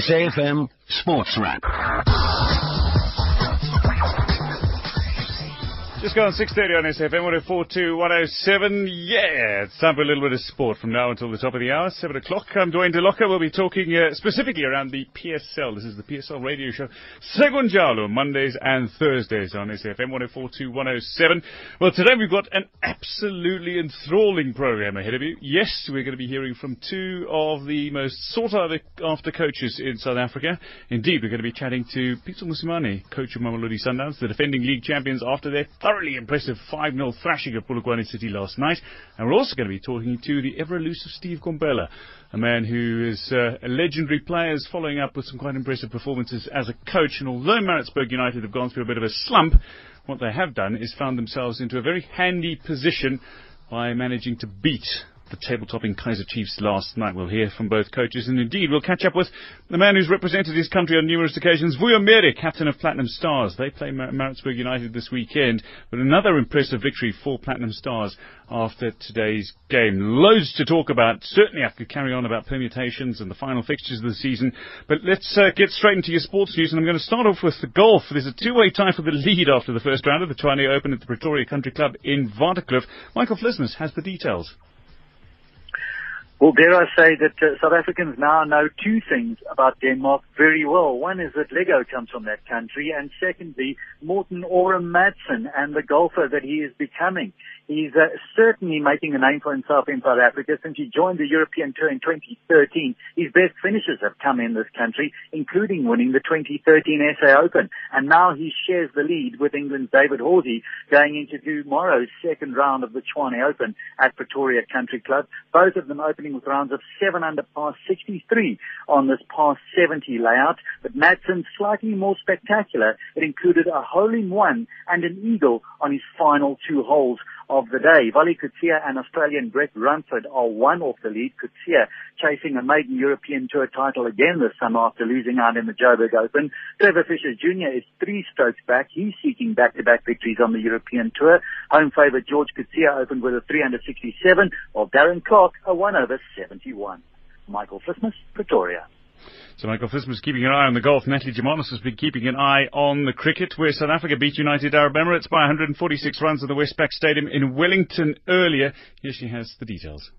SAFM Sports Wrap. Just gone 6.30 on SAFM, 1042, 107. Yeah, it's time for a little bit of sport from now until the top of the hour, 7 o'clock. I'm Dwayne DeLocca. We'll be talking uh, specifically around the PSL. This is the PSL radio show. Segunjalo, Mondays and Thursdays on SAFM, 1042, 107. Well, today we've got an absolutely enthralling program ahead of you. Yes, we're going to be hearing from two of the most sought after coaches in South Africa. Indeed, we're going to be chatting to Pitso Mosimane, coach of Mamelodi Sundowns, the defending league champions after their thoroughly impressive 5-0 thrashing of Polokwane City last night. And we're also going to be talking to the ever-elusive Steve Komphela, a man who is uh, a legendary player, is following up with some quite impressive performances as a coach. And although Maritzburg United have gone through a bit of a slump, what they have done is found themselves into a very handy position by managing to beat the table-topping Kaizer Chiefs last night. We'll hear from both coaches, and indeed we'll catch up with the man who's represented his country on numerous occasions, Vuyo Mere, captain of Platinum Stars. They play Mar- Maritzburg United this weekend, but another impressive victory for Platinum Stars after today's game. Loads to talk about. Certainly I could carry on about permutations and the final fixtures of the season, but let's uh, get straight into your sports news, and I'm going to start off with the golf. There's a two-way tie for the lead after the first round of the Tshwane Open at the Pretoria Country Club in Waterkloof. Michael Flismus has the details. Well, dare I say that uh, South Africans now know two things about Denmark very well. One is that Lego comes from that country, and secondly, Morten Orum Madsen and the golfer that he is becoming. He's uh, certainly making a name for himself in South Africa since he joined the European Tour in 2013. His best finishes have come in this country, including winning the 2013 SA Open. And now he shares the lead with England's David Horsey going into tomorrow's second round of the Tshwane Open at Pretoria Country Club. Both of them opening with rounds of 7 under par 63 on this par 70 layout. But Madsen's slightly more spectacular. It included a hole in one and an eagle on his final two holes of the day. Wally Coetzee and Australian Brett Rumford are one off the lead. Coetzee chasing a maiden European Tour title again this summer after losing out in the Joburg Open. Trevor Fisher Jr. is three strokes back. He's seeking back-to-back victories on the European Tour. Home favourite George Coetzee opened with a 367, while Darren Clarke a 1 over 71. Michael Flismus, Pretoria. So Michael Flismus keeping an eye on the golf. Natalie Germanos has been keeping an eye on the cricket, where South Africa beat United Arab Emirates by 146 runs at the Westpac Stadium in Wellington earlier. Here she has the details.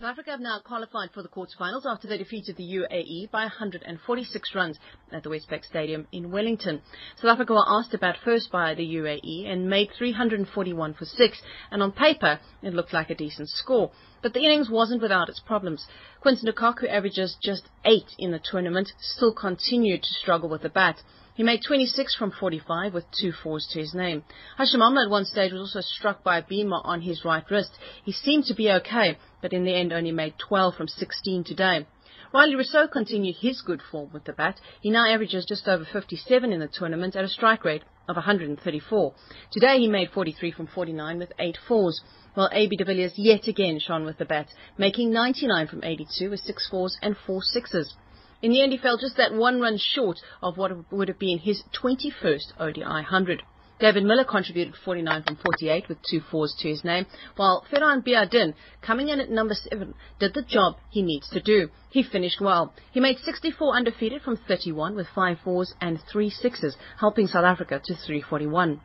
South Africa have now qualified for the quarterfinals after they defeated the UAE by 146 runs at the Westpac Stadium in Wellington. South Africa were asked about first by the UAE and made 341 for six, and on paper it looked like a decent score. But the innings wasn't without its problems. Quinton de Kock, who averages just eight in the tournament, still continued to struggle with the bat. He made 26 from 45 with two fours to his name. Hashim Amla at one stage was also struck by a beamer on his right wrist. He seemed to be okay, but in the end only made 12 from 16 today. Rilee Rossouw continued his good form with the bat. He now averages just over 57 in the tournament at a strike rate of 134. Today he made 43 from 49 with eight fours, while AB de Villiers yet again shone with the bat, making 99 from 82 with six fours and 4 sixes. In the end, he fell just that one run short of what would have been his 21st ODI 100. David Miller contributed 49 from 48 with two fours to his name, while Farhaan Behardien, coming in at number 7, did the job he needs to do. He finished well. He made 64 undefeated from 31 with five fours and three sixes, helping South Africa to 341.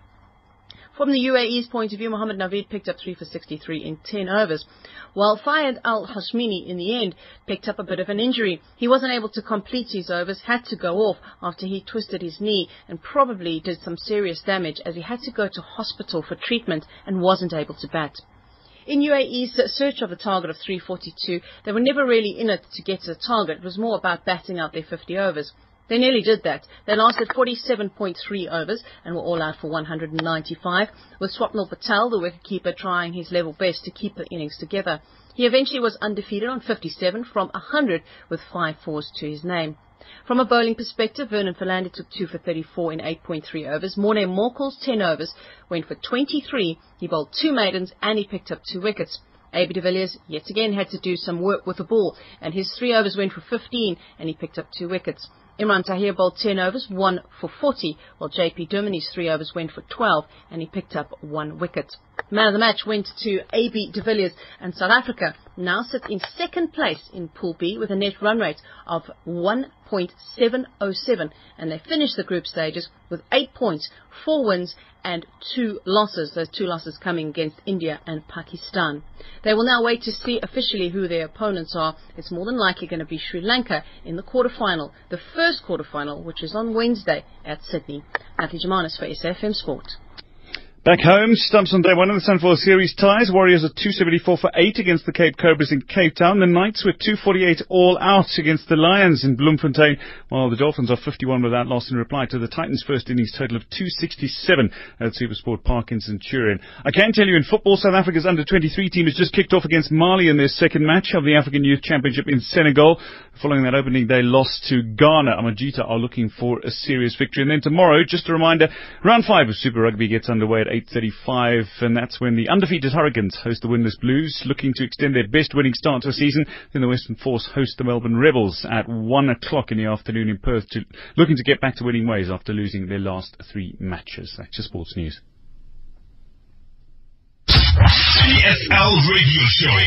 From the UAE's point of view, Mohamed Naveed picked up 3 for 63 in 10 overs, while Fayed Al Hashmini in the end picked up a bit of an injury. He wasn't able to complete his overs, had to go off after he twisted his knee and probably did some serious damage as he had to go to hospital for treatment and wasn't able to bat. In UAE's search of a target of 342, they were never really in it to get to the target. It was more about batting out their 50 overs. They nearly did that. They lasted 47.3 overs and were all out for 195, with Swapnil Patil, the wicketkeeper, trying his level best to keep the innings together. He eventually was undefeated on 57 from 100 with five fours to his name. From a bowling perspective, Vernon Philander took 2 for 34 in 8.3 overs. Morne Morkel's 10 overs went for 23. He bowled two maidens and he picked up two wickets. AB de Villiers yet again had to do some work with the ball, and his three overs went for 15, and he picked up two wickets. Imran Tahir bowled 10 overs, 1 for 40, while JP Duminy's 3 overs went for 12 and he picked up 1 wicket. Man of the match went to AB de Villiers and South Africa now sit in second place in Pool B with a net run rate of 1.707 and they finished the group stages with 8 points, 4 wins and 2 losses. Those 2 losses coming against India and Pakistan. They will now wait to see officially who their opponents are. It's more than likely going to be Sri Lanka in the quarterfinal, the first quarterfinal, which is on Wednesday at Sydney. Natalie Germanos for SAFM Sport. Back home, stumps on day one of the Sunfoil Series ties. Warriors are 274 for 8 against the Cape Cobras in Cape Town. The Knights were 248 all out against the Lions in Bloemfontein, while the Dolphins are 51 without loss in reply to the Titans' first innings total of 267 at Supersport Park in Centurion. I can tell you in football, South Africa's under-23 team has just kicked off against Mali in their second match of the African Youth Championship in Senegal. Following that opening, they lost to Ghana. Amajita are looking for a serious victory. And then tomorrow, just a reminder, round five of Super Rugby gets underway at 8.35, and that's when the undefeated Hurricanes host the winless Blues, looking to extend their best winning start to a season. Then the Western Force host the Melbourne Rebels at 1 o'clock in the afternoon in Perth, to, looking to get back to winning ways after losing their last three matches. That's your sports news. PSL Radio Show.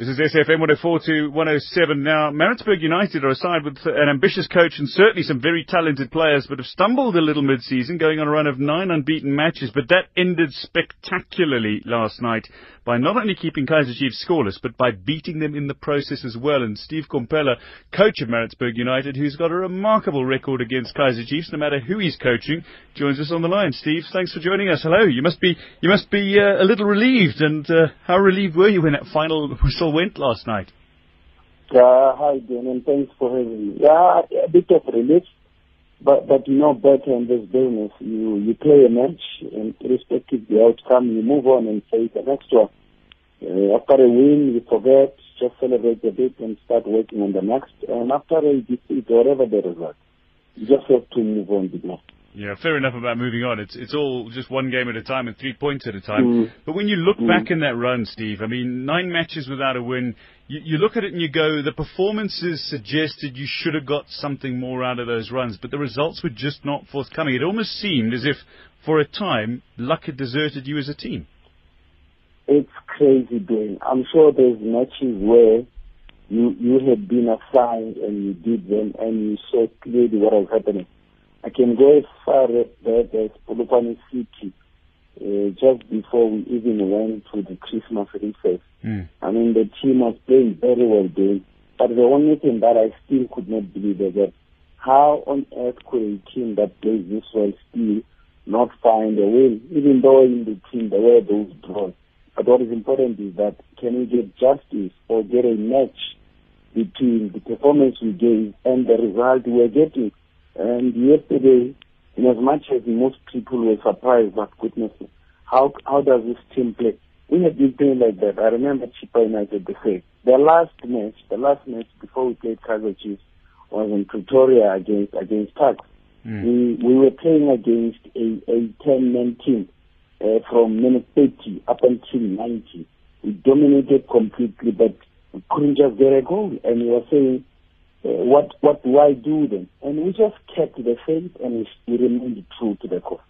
This is SAFM 104 to 107. Now, Maritzburg United are a side with an ambitious coach and certainly some very talented players, but have stumbled a little mid-season, going on a run of nine unbeaten matches. But that ended spectacularly last night by not only keeping Kaizer Chiefs scoreless, but by beating them in the process as well. And Steve Komphela, coach of Maritzburg United, who's got a remarkable record against Kaizer Chiefs, no matter who he's coaching, joins us on the line. Steve, thanks for joining us. Hello. You must be you must be uh, a little relieved. And uh, how relieved were you when that final whistle went last night? Yeah, hi, Dan, and thanks for having me. Yeah, a bit of relief, but but you know better in this business. You you play a match, and irrespective of the outcome, you move on and face the next one. Uh, after a win, you forget, just celebrate a bit and start working on the next. And after a defeat, whatever the result, you just have to move on with. Yeah, fair enough about moving on. It's it's all just one game at a time and three points at a time. Mm. But when you look Mm. back in that run, Steve, I mean, nine matches without a win, you, you look at it and you go, the performances suggested you should have got something more out of those runs, but the results were just not forthcoming. It almost seemed as if, for a time, luck had deserted you as a team. It's crazy, Ben. I'm sure there's matches where you you had been assigned and you did them and you saw clearly what was happening. I can go as far as that as Polokwane City, uh, just before we even went to the Christmas recess. Mm. I mean, the team was playing very well then. But the only thing that I still could not believe is that how on earth could a team that plays this well still not find a win, even though in the team there were those draws. But what is important is that can we get justice or get a match between the performance we gave and the result we are getting. And yesterday, in as much as most people were surprised, but goodness, how how does this team play? We had been playing like that. I remember Chippa United the same. The last match, the last match before we played Kaizer Chiefs was in Pretoria against against Tuks. Mm. We we were playing against a a ten man team uh, from minute thirty up until ninety. We dominated completely, but we couldn't just get a goal. And we were saying, what what do I do then? And we just kept the faith and we, remained true to the cause.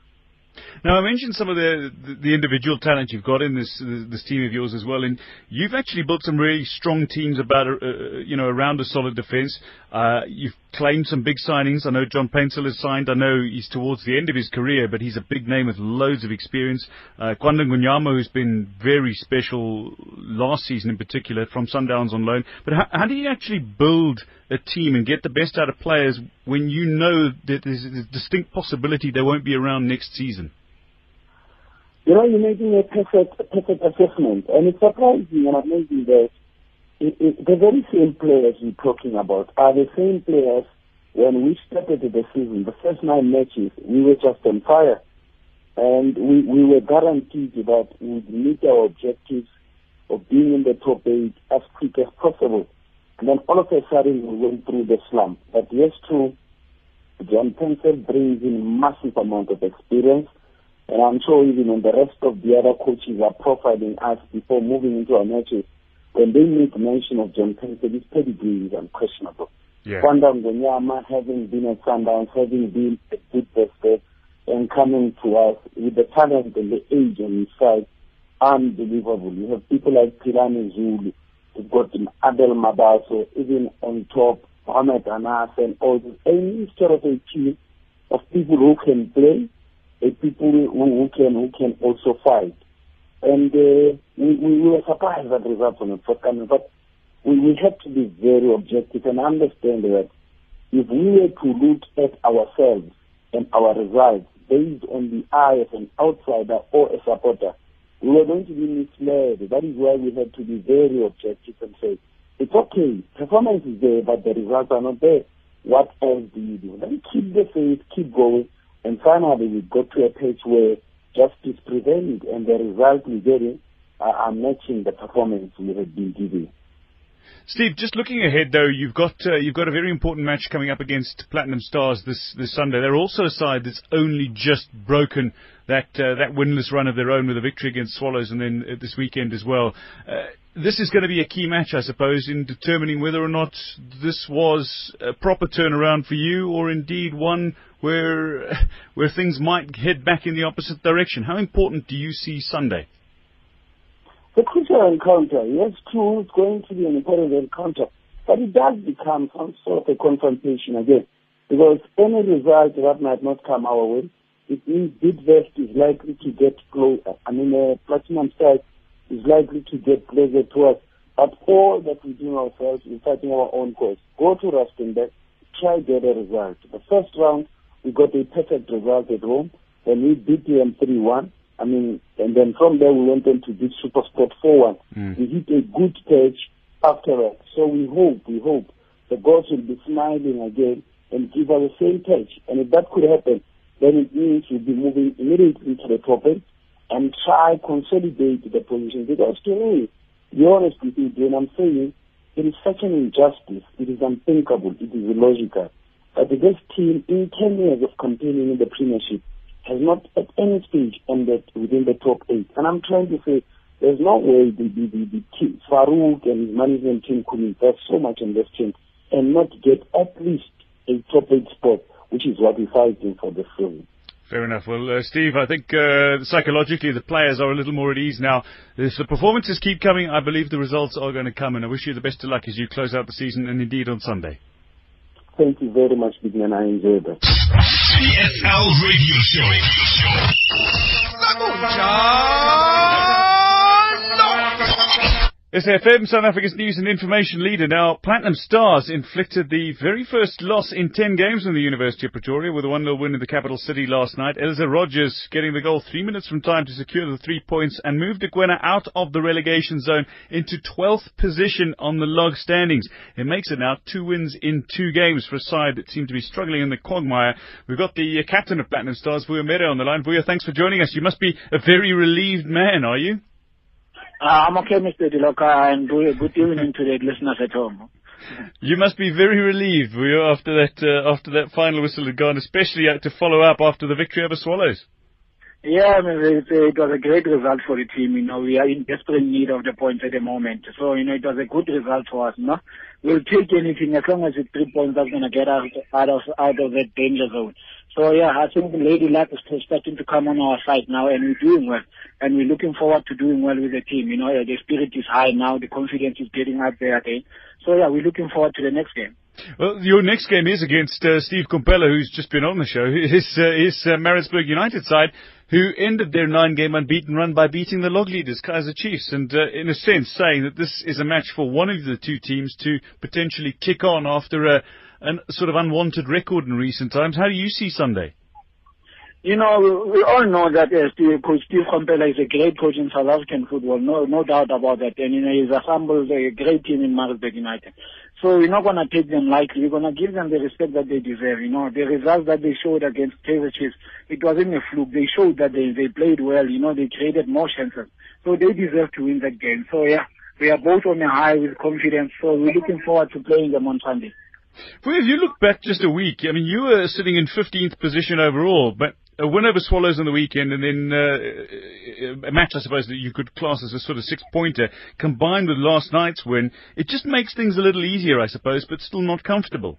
Now, I mentioned some of the, the, the individual talent you've got in this this team of yours as well, and you've actually built some really strong teams about uh, you know around a solid defence. Uh, you've claimed some big signings. I know John Paintsil has signed. I know he's towards the end of his career, but he's a big name with loads of experience. Uh, Kwanda who's been very special last season in particular from Sundowns on loan. But how, how do you actually build a team and get the best out of players when you know that there's a distinct possibility they won't be around next season? You know, you're making a perfect, a perfect assessment, and it's surprising and amazing that it, it, the very same players we're talking about are the same players when we started the season. The first nine matches, we were just on fire, and we, we were guaranteed that we would meet our objectives of being in the top eight as quick as possible. And then all of a sudden, we went through the slump. But yes, true, John Paintsil brings in massive amount of experience. And I'm sure even the rest of the other coaches are profiling us before moving into our matches, when they make mention of John Kennedy, his pedigree is unquestionable. Yeah. Kwanda Ngonyama having been at Sundowns, having been a good best and coming to us with the talent and the age on his side, unbelievable. You have people like Philani Zulu, you've got Abel Mabaso, even on top, Mohamed Anas and all this. And instead of a team of people who can play, a people who, who can who can also fight. And uh, we, we were surprised at the results on the forthcoming, but we, we have to be very objective and understand that if we were to look at ourselves and our results based on the eye of an outsider or a supporter, we were going to be misled. That is why we had to be very objective and say, it's okay, performance is there, but the results are not there. What else do you do? Then keep the faith, keep going, and finally we got to a page where justice prevailed, and the result we're getting are, are matching the performance we have been giving. Steve, just looking ahead though, you've got uh, you've got a very important match coming up against Platinum Stars this this Sunday. They're also a side that's only just broken that uh, that winless run of their own with a victory against Swallows, and then uh, this weekend as well. Uh, this is going to be a key match, I suppose, in determining whether or not this was a proper turnaround for you, or indeed one where where things might head back in the opposite direction. How important do you see Sunday? The crucial encounter, yes, true, it's going to be an important encounter, but it does become some sort of a confrontation again, because any result that might not come our way, it means Bidvest is likely to get close. I mean, uh, Platinum side is likely to get closer to us. But all that we do ourselves is fighting our own cause. Go to Rustenburg, try get a result. The first round, we got a perfect result at home, and we beat them 3-1. I mean, and then from there we went on to beat Supersport 4-1. Mm. We hit a good pitch after that. So we hope, we hope the gods will be smiling again and give us the same pitch. And if that could happen, then it means we'll be moving immediately to the top end and try consolidate the position. Because to me, to be honest with you, when I'm saying it is such an injustice, it is unthinkable, it is illogical. That this team in 10 years of campaigning in the Premiership has not at any stage ended within the top eight. And I'm trying to say there's no way the, the, the, the team, Farouk and his management team could invest so much in this team and not get at least a top eight spot, which is what we're fighting for this season. Fair enough. Well, uh, Steve, I think uh, psychologically the players are a little more at ease now. If the performances keep coming, I believe the results are going to come, and I wish you the best of luck as you close out the season and indeed on Sunday. Thank you very much, Big Man. I enjoyed that. PSL Radio Show. SAFM, South Africa's news and information leader. Now, Platinum Stars inflicted the very first loss in 10 games in the University of Pretoria with a 1-0 win in the capital city last night. Elza Rogers getting the goal three minutes from time to secure the three points and moved Ekwena out of the relegation zone into 12th position on the log standings. It makes it now two wins in two games for a side that seemed to be struggling in the quagmire. We've got the uh, captain of Platinum Stars, Mere, on the line. Vuyo, thanks for joining us. You must be a very relieved man, are you? Uh, I'm okay, Mr. Diloka, and good good evening to the listeners at home. You must be very relieved, were you, after that uh, after that final whistle had gone, especially uh, to follow up after the victory over Swallows. Yeah, I mean, it, it was a great result for the team. You know, we are in desperate need of the points at the moment. So, you know, it was a good result for us. No, we'll take anything as long as it's three points that's going to get us out of out of that danger zone. So yeah, I think Lady Luck is starting to come on our side now, and we're doing well, and we're looking forward to doing well with the team. You know, the spirit is high now, the confidence is getting up there again. So yeah, we're looking forward to the next game. Well, your next game is against uh, Steve Komphela, who's just been on the show. His uh, his uh, Maritzburg United side, who ended their nine-game unbeaten run by beating the log leaders, Kaizer Chiefs, and uh, in a sense saying that this is a match for one of the two teams to potentially kick on after a an sort of unwanted record in recent times. How do you see Sunday? You know, we, all know that uh, Steve, Coach Steve Komphela is a great coach in South African football, no no doubt about that. And you know, he's assembled a great team in Maritzburg United. So we're not going to take them lightly. We're going to give them the respect that they deserve. You know, the results that they showed against Kaizer Chiefs, it wasn't a fluke. They showed that they, they played well. You know, they created more chances. So they deserve to win that game. So yeah, we are both on a high with confidence. So we're looking forward to playing them on Sunday. Well, if you look back just a week, I mean, you were sitting in 15th position overall, but a win over Swallows on the weekend, and then uh, a match I suppose that you could class as a sort of six-pointer, combined with last night's win, it just makes things a little easier, I suppose, but still not comfortable.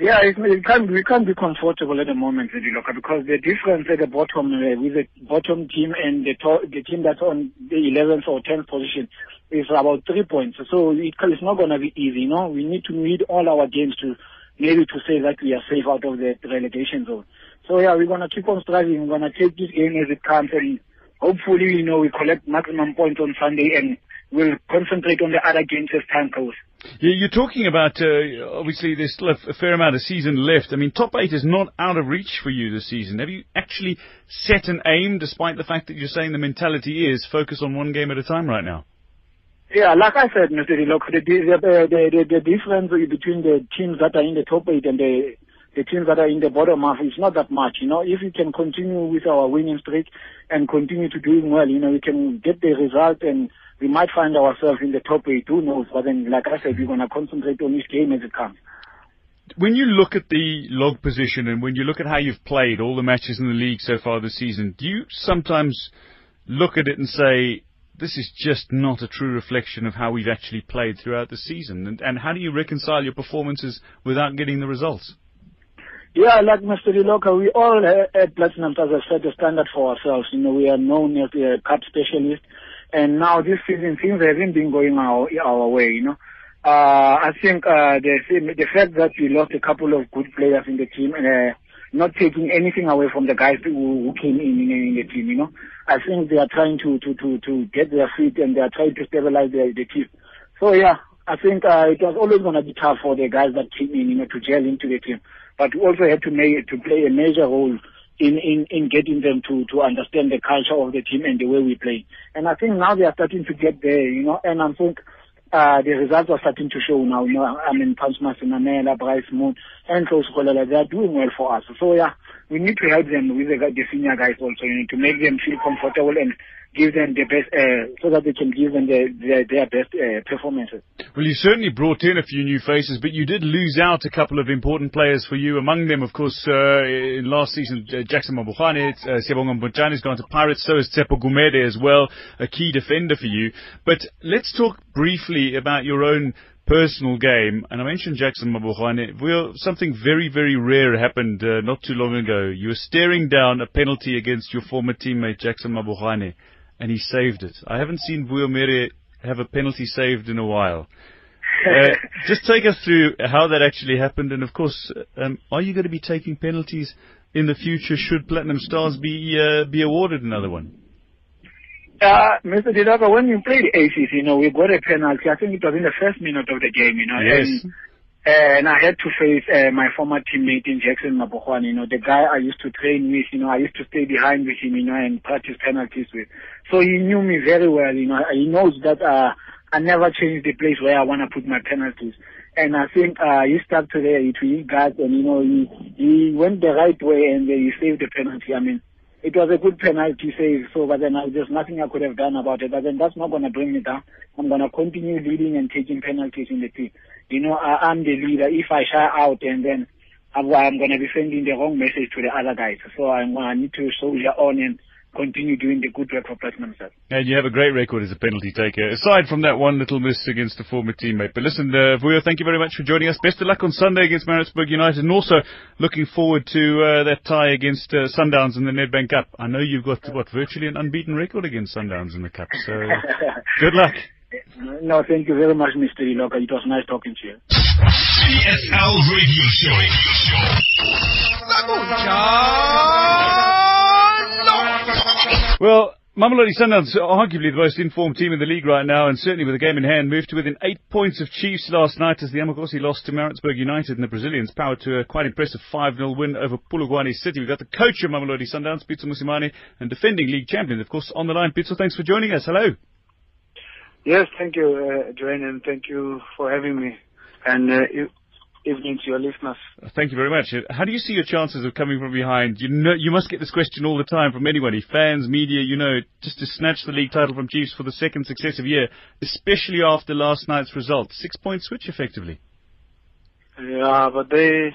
Yeah, it, it can't, we can't be comfortable at the moment, Loka, because the difference at the bottom uh, with the bottom team and the, to- the team that's on the 11th or 10th position is about three points. So it, it's not going to be easy, You know, We need to win all our games to maybe to say that we are safe out of the relegation zone. So yeah, we're going to keep on striving. We're going to take this game as it comes and hopefully, you know, we collect maximum points on Sunday and we'll concentrate on the other games as time goes. Yeah, you're talking about uh, obviously there's still a, a fair amount of season left. I mean, top eight is not out of reach for you this season. Have you actually set an aim, despite the fact that you're saying the mentality is focus on one game at a time right now? Yeah, like I said, Mr. Look, the, the, the, the, the difference between the teams that are in the top eight and the the teams that are in the bottom half is not that much. You know, if we can continue with our winning streak and continue to doing well, you know, we can get the result and we might find ourselves in the top eight. Who knows? But then, like I said, we're going to concentrate on each game as it comes. When you look at the log position and when you look at how you've played all the matches in the league so far this season, do you sometimes look at it and say, this is just not a true reflection of how we've actually played throughout the season? And, and how do you reconcile your performances without getting the results? Yeah, like Mr. Liloka, we all at Platinum as I set a standard for ourselves. You know, we are known as a cup specialist. And now this season things haven't been going our, our way, you know. Uh, I think, uh, the, the fact that we lost a couple of good players in the team, uh, not taking anything away from the guys who, who came in, in in the team, you know. I think they are trying to, to, to, to get their feet and they are trying to stabilize the, the team. So yeah, I think, uh, it was always going to be tough for the guys that came in, you know, to gel into the team but we also had to make to play a major role in, in, in getting them to, to understand the culture of the team and the way we play. And I think now they are starting to get there, you know, and I think uh, the results are starting to show now. You know, I mean, Punch Masenamela, Bryce Moon, and Close Kolela, they are doing well for us. So yeah, we need to help them with the, the senior guys also, you need to make them feel comfortable and give them the best, uh, so that they can give them the, the, their best uh, performances. Well, you certainly brought in a few new faces, but you did lose out a couple of important players for you. Among them, of course, uh, in last season, uh, Jackson Mabokgwane, uh, Mbunjani has gone to Pirates, so is Tsepo Gumede as well, a key defender for you. But let's talk briefly about your own personal game, and I mentioned Jackson Mabokgwane. Well, something very, very rare happened uh, not too long ago. You were staring down a penalty against your former teammate Jackson Mabokgwane, and he saved it. I haven't seen Vuyo have a penalty saved in a while. Uh, just take us through how that actually happened, and of course, um, are you going to be taking penalties in the future? Should Platinum Stars be uh, be awarded another one? Uh, Mr. Didaga, when we played ACC, you know, we got a penalty. I think it was in the first minute of the game, you know. Yes. And, and I had to face uh, my former teammate in Jackson Mabokgwane, you know, the guy I used to train with, you know, I used to stay behind with him, you know, and practice penalties with. So he knew me very well, you know. He knows that uh, I never change the place where I want to put my penalties. And I think uh, he stuck to there, to his and, you know, he, he went the right way and uh, he saved the penalty. I mean, it was a good penalty save, so but then I, there's nothing I could have done about it. But then that's not going to bring me down. I'm going to continue leading and taking penalties in the team. You know, I, I'm the leader. If I shy out and then I'm, going to be sending the wrong message to the other guys. So I'm, I need to soldier on and continue doing the good work for Platinum Stars. And you have a great record as a penalty taker, aside from that one little miss against a former teammate. But listen, uh, Vuyo, thank you very much for joining us. Best of luck on Sunday against Maritzburg United, and also looking forward to uh, that tie against uh, Sundowns in the Nedbank Cup. I know you've got, what, virtually an unbeaten record against Sundowns in the Cup, so good luck. No, thank you very much, Mr. Iloka. It was nice talking to you. PSL Radio Show. Well, Mamelodi Sundowns, are arguably the most informed team in the league right now, and certainly with the game in hand, moved to within eight points of Chiefs last night as the Amakhosi lost to Maritzburg United, and the Brazilians powered to a quite impressive 5-0 win over Polokwane City. We've got the coach of Mamelodi Sundowns, Pitso Mosimane, and defending league champion, of course, on the line. Pitso, thanks for joining us. Hello. Yes, thank you, uh, Dwayne, and thank you for having me. And uh, evening to your listeners. Thank you very much. How do you see your chances of coming from behind? You know, you must get this question all the time from anybody, fans, media, you know, just to snatch the league title from Chiefs for the second successive year, especially after last night's result. Six point switch, effectively. Yeah, but they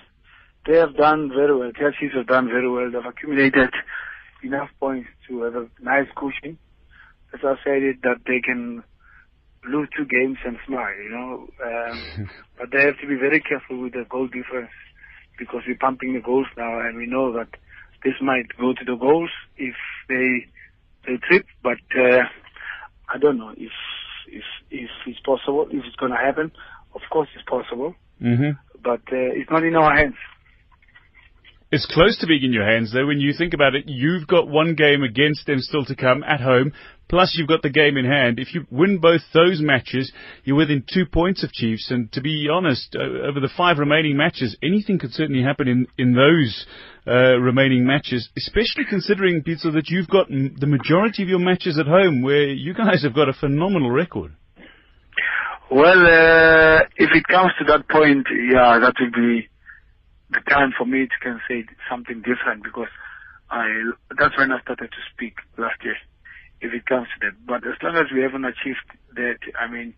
they have done very well. Chiefs have done very well. They've accumulated enough points to have a nice cushion. As I said it, that they can lose two games and smile, you know. Um, but they have to be very careful with the goal difference because we're pumping the goals now, and we know that this might go to the goals if they they trip. But uh, I don't know if if if it's possible, if it's going to happen. Of course, it's possible, hmm but uh, it's not in our hands. It's close to being in your hands, though, when you think about it. You've got one game against them still to come at home, plus you've got the game in hand. If you win both those matches, you're within two points of Chiefs. And to be honest, over the five remaining matches, anything could certainly happen in, in those uh, remaining matches, especially considering, Pitso, that you've got the majority of your matches at home, where you guys have got a phenomenal record. Well, uh, if it comes to that point, yeah, that will be the time for me to can say something different because I that's when I started to speak last year. If it comes to that, but as long as we haven't achieved that, I mean,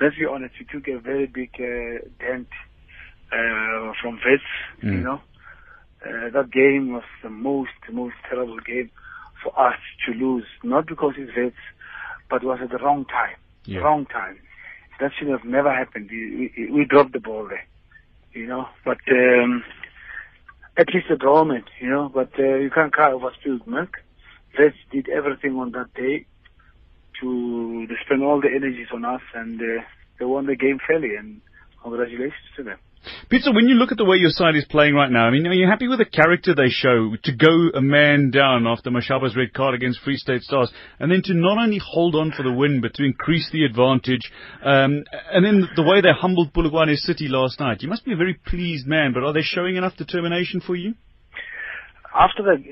let's be honest, we took a very big uh, dent uh, from Wits. You Mm. know, uh, that game was the most most terrible game for us to lose, not because it's Wits, but it was at the wrong time. Yeah. Wrong time. That should have never happened. We, we, we dropped the ball there, you know. But um, at least a man, you know. But uh, you can't cry over spilled milk. Wits did everything on that day to they spend all the energies on us, and uh, they won the game fairly. And congratulations to them. Pitso, when you look at the way your side is playing right now, I mean, are you happy with the character they show to go a man down after Mashaba's red card against Free State Stars, and then to not only hold on for the win, but to increase the advantage, um, and then the way they humbled Bulawayo City last night? You must be a very pleased man, but are they showing enough determination for you? after that,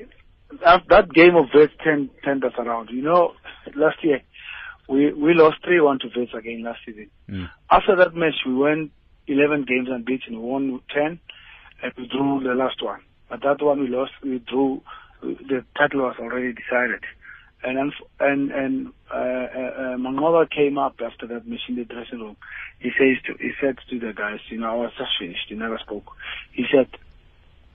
that, that game of Wits turned, turned us around. You know, last year we we lost three one to Wits again last season. Mm. After that match, we went eleven games unbeaten. Won ten, and we drew the last one. But that one we lost. We drew. The title was already decided. And and and uh, uh, uh, Mangola came up after that match in the dressing room. He says to he said to the guys, you know, I was just finished. He never spoke. He said,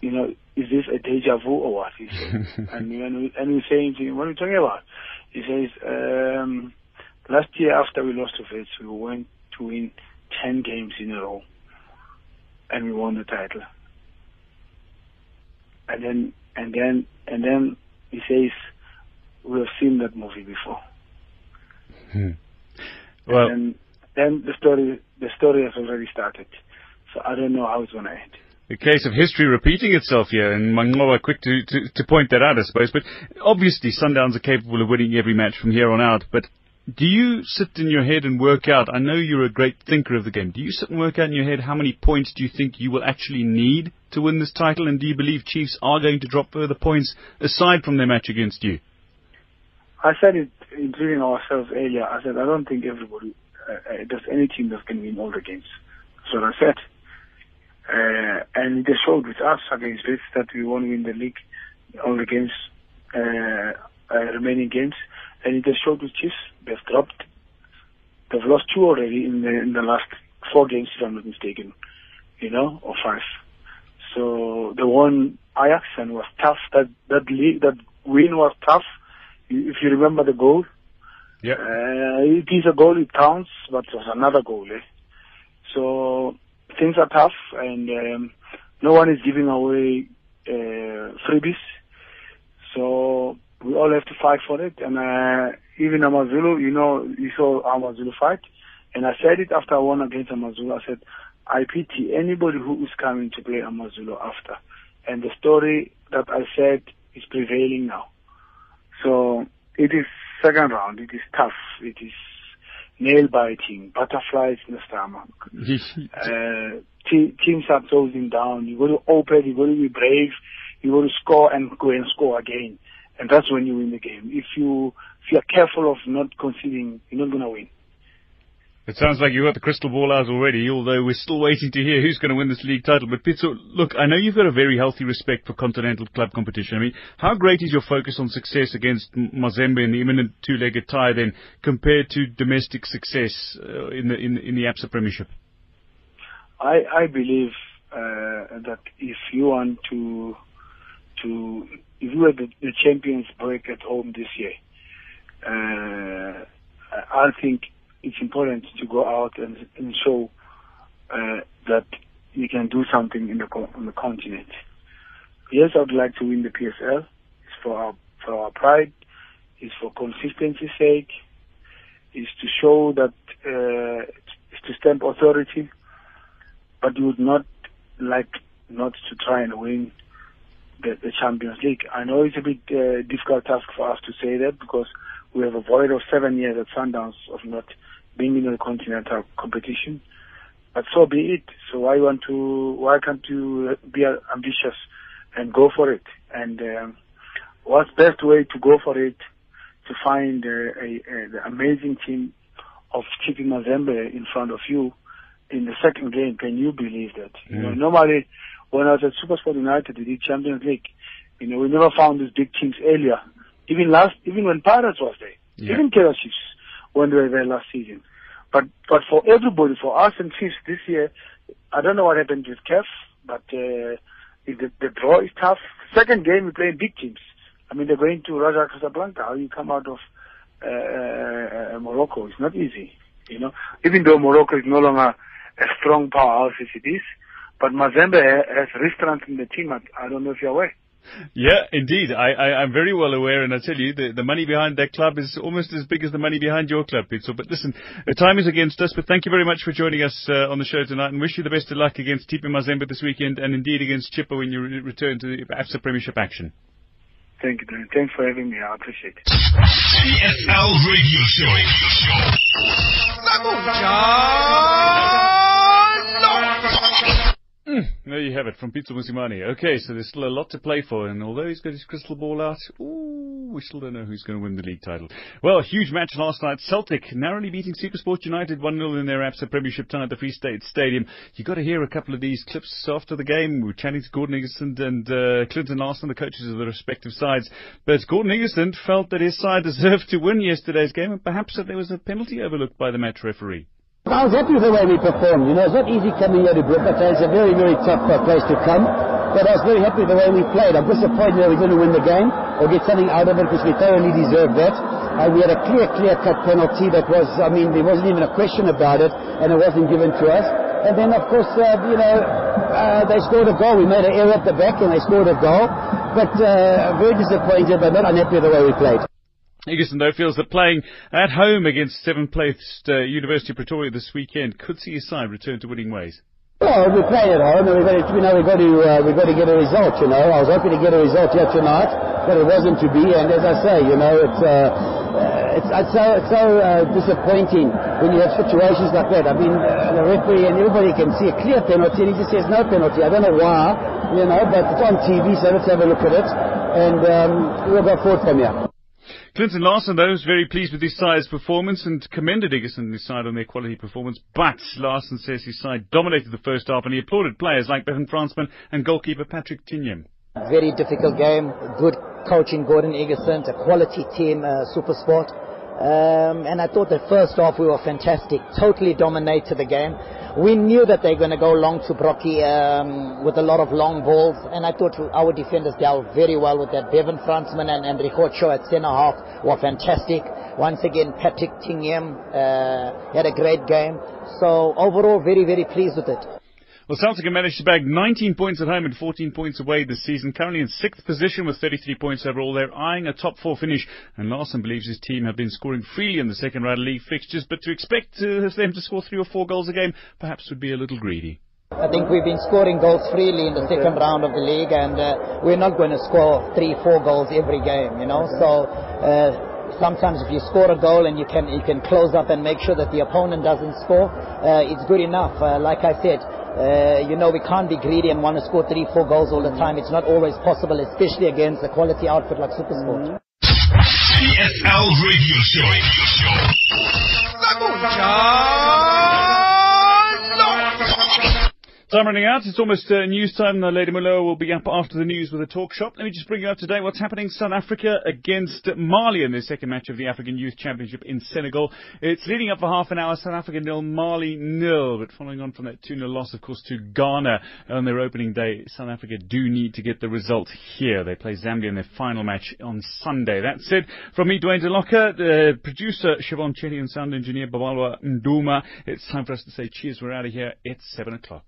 you know, is this a deja vu or what? He said. and when we, and we saying to him, what are you talking about? He says, um, last year after we lost to Wits, we went to win 10 games in a row. And we won the title. And then, and then, and then he says, we have seen that movie before. Hmm. Well, and then the story, the story has already started. So I don't know how it's going to end. a case of history repeating itself here, and Mangoa quick to, to, to point that out, I suppose. But obviously, Sundowns are capable of winning every match from here on out. But do you sit in your head and work out? I know you're a great thinker of the game. Do you sit and work out in your head how many points do you think you will actually need to win this title? And do you believe Chiefs are going to drop further points aside from their match against you? I said it, including ourselves earlier. I said I don't think everybody, uh, uh, there's any team that can win all the games. That's what I said. Uh, and they showed with us against Wits that we won't win the league, all the games, uh, uh, remaining games. And it showed with Chiefs. They've dropped. They've lost two already in the in the last four games, if I'm not mistaken. You know, or five. So the one Ajax and was tough. That that league, that win was tough. If you remember the goal, Yeah. uh, it is a goal, it counts, but it was another goal. Eh? So things are tough, and um, no one is giving away uh, freebies. So we all have to fight for it. And uh, even Amazulu, you know, you saw Amazulu fight, and I said it after I won against Amazulu. I said, I pity anybody who is coming to play Amazulu after. And the story that I said is prevailing now. So it is second round. It is tough. It is nail biting, butterflies in the stomach. Uh, te- teams are closing down. You got to open. You got to be brave. You got to score and go and score again, and that's when you win the game. If you if you are careful of not conceding, you're not gonna win. It sounds like you've got the crystal ball out already, although we're still waiting to hear who's going to win this league title. But Pitso, look, I know you've got a very healthy respect for continental club competition. I mean, how great is your focus on success against Mazembe in the imminent two-legged tie then, compared to domestic success uh, in the in, in the ABSA Premiership? I I believe uh, that if you want to to if you were the, the champions break at home this year, uh, I think it's important to go out and, and show uh, that you can do something in the on the continent. Yes, I would like to win the PSL. It's for our for our pride. It's for consistency's sake. It's to show that uh, it's to stamp authority. But you would not like not to try and win the, the Champions League. I know it's a bit uh, difficult task for us to say that because we have a void of seven years at Sundowns of not being in a continental competition. But so be it. So why want to? Why can't you be ambitious and go for it? And um, what's best way to go for it? To find uh, a, a, the amazing team of TP Mazembe in front of you in the second game. Can you believe that? Mm. You know, normally when I was at Supersport United, we did Champions League. You know, we never found these big teams earlier. Even last, even when Pirates was there, yeah. even Kaizer Chiefs when they were there last season. But but for everybody, for us and Chiefs this year, I don't know what happened with Kef, but uh, the, the draw is tough. Second game, we play big teams. I mean, they're going to Raja Casablanca. How you come out of uh, uh, Morocco? It's not easy. You know, even though Morocco is no longer a strong powerhouse as it is, but Mazembe has restaurants in the team. I don't know if you're aware. Yeah, indeed. I, I, am very well aware, and I tell you, the, the money behind that club is almost as big as the money behind your club, Pitzel. But listen, the time is against us, but thank you very much for joining us uh, on the show tonight, and wish you the best of luck against TP Mazembe this weekend, and indeed against Chippa when you re- return to the ABSA Premiership action. Thank you, Dan. Thanks for having me. I appreciate it. PSL Radio Show. Mm, there you have it from Pitso Mosimane. Okay, so there's still a lot to play for, and although he's got his crystal ball out, ooh, we still don't know who's going to win the league title. Well, huge match last night. Celtic narrowly beating Supersport United 1-0 in their ABSA Premiership tie at the Free State Stadium. You got to hear a couple of these clips after the game. We were chatting to Gordon Iggesund and uh, Clinton Larsen, the coaches of the respective sides. But Gordon Iggesund felt that his side deserved to win yesterday's game, and perhaps that there was a penalty overlooked by the match referee. I was happy with the way we performed. You know, it's not easy coming here to Bloemfontein. It's a very, very tough uh, place to come. But I was very happy with the way we played. I'm disappointed that we didn't win the game or get something out of it because we thoroughly deserved that. Uh, we had a clear, clear-cut penalty that was, I mean, there wasn't even a question about it, and it wasn't given to us. And then, of course, uh, you know, uh, they scored a goal. We made an error at the back, and they scored a goal. But uh, very disappointed, but not unhappy with the way we played. Iggesund, though, feels that playing at home against seventh-placed uh, University of Pretoria this weekend could see his side return to winning ways. Well, we play at home, and we've got to, you know, we've got to, uh, we've got to get a result, you know. I was hoping to get a result here tonight, but it wasn't to be, and as I say, you know, it's, uh, uh it's, it's so, it's so uh, disappointing when you have situations like that. I mean, uh, the referee and everybody can see a clear penalty, and he just says no penalty. I don't know why, you know, but it's on TV, so let's have a look at it, and um, we'll go forward from here. Clinton Larsen, though, was very pleased with his side's performance and commended Iggesund and his side on their quality performance. But Larsen says his side dominated the first half and he applauded players like Bevan Fransman and goalkeeper Patrick Tignyemb. Very difficult game. Good coaching, Gordon Iggesund, a quality team, uh, Supersport. Um, and I thought the first half we were fantastic. Totally dominated the game. We knew that they were going to go long to Brockie um, with a lot of long balls, and I thought our defenders dealt very well with that. Bevan Fransman and, and Rigocho at centre half were fantastic. Once again, Patrick Tignyemb uh, had a great game. So overall, very, very pleased with it. Well, Celtic have managed to bag 19 points at home and 14 points away this season. Currently in sixth position with 33 points overall. They're eyeing a top four finish. And Larsen believes his team have been scoring freely in the second round of league fixtures. But to expect them to score three or four goals a game perhaps would be a little greedy. I think we've been scoring goals freely in the second round of the league, and uh, we're not going to score three, four goals every game, you know. So uh, sometimes if you score a goal and you can you can close up and make sure that the opponent doesn't score, uh, it's good enough. Uh, like I said, uh, you know, we can't be greedy and want to score three, four goals all the time. It's not always possible, especially against a quality outfit like Supersport. PSL Radio Show. Time running out. It's almost uh, news time. Lady Mulo will be up after the news with a talk shop. Let me just bring you up to date what's happening. South Africa against Mali in their second match of the African Youth Championship in Senegal. It's leading up for half an hour. South Africa nil, Mali nil. But following on from that 2 0 loss, of course, to Ghana on their opening day, South Africa do need to get the result here. They play Zambia in their final match on Sunday. That's it. from me, Dwayne DeLocca, the producer Siobhan Chetty and sound engineer Babalwa Nduma, it's time for us to say cheers. We're out of here. It's 7 o'clock.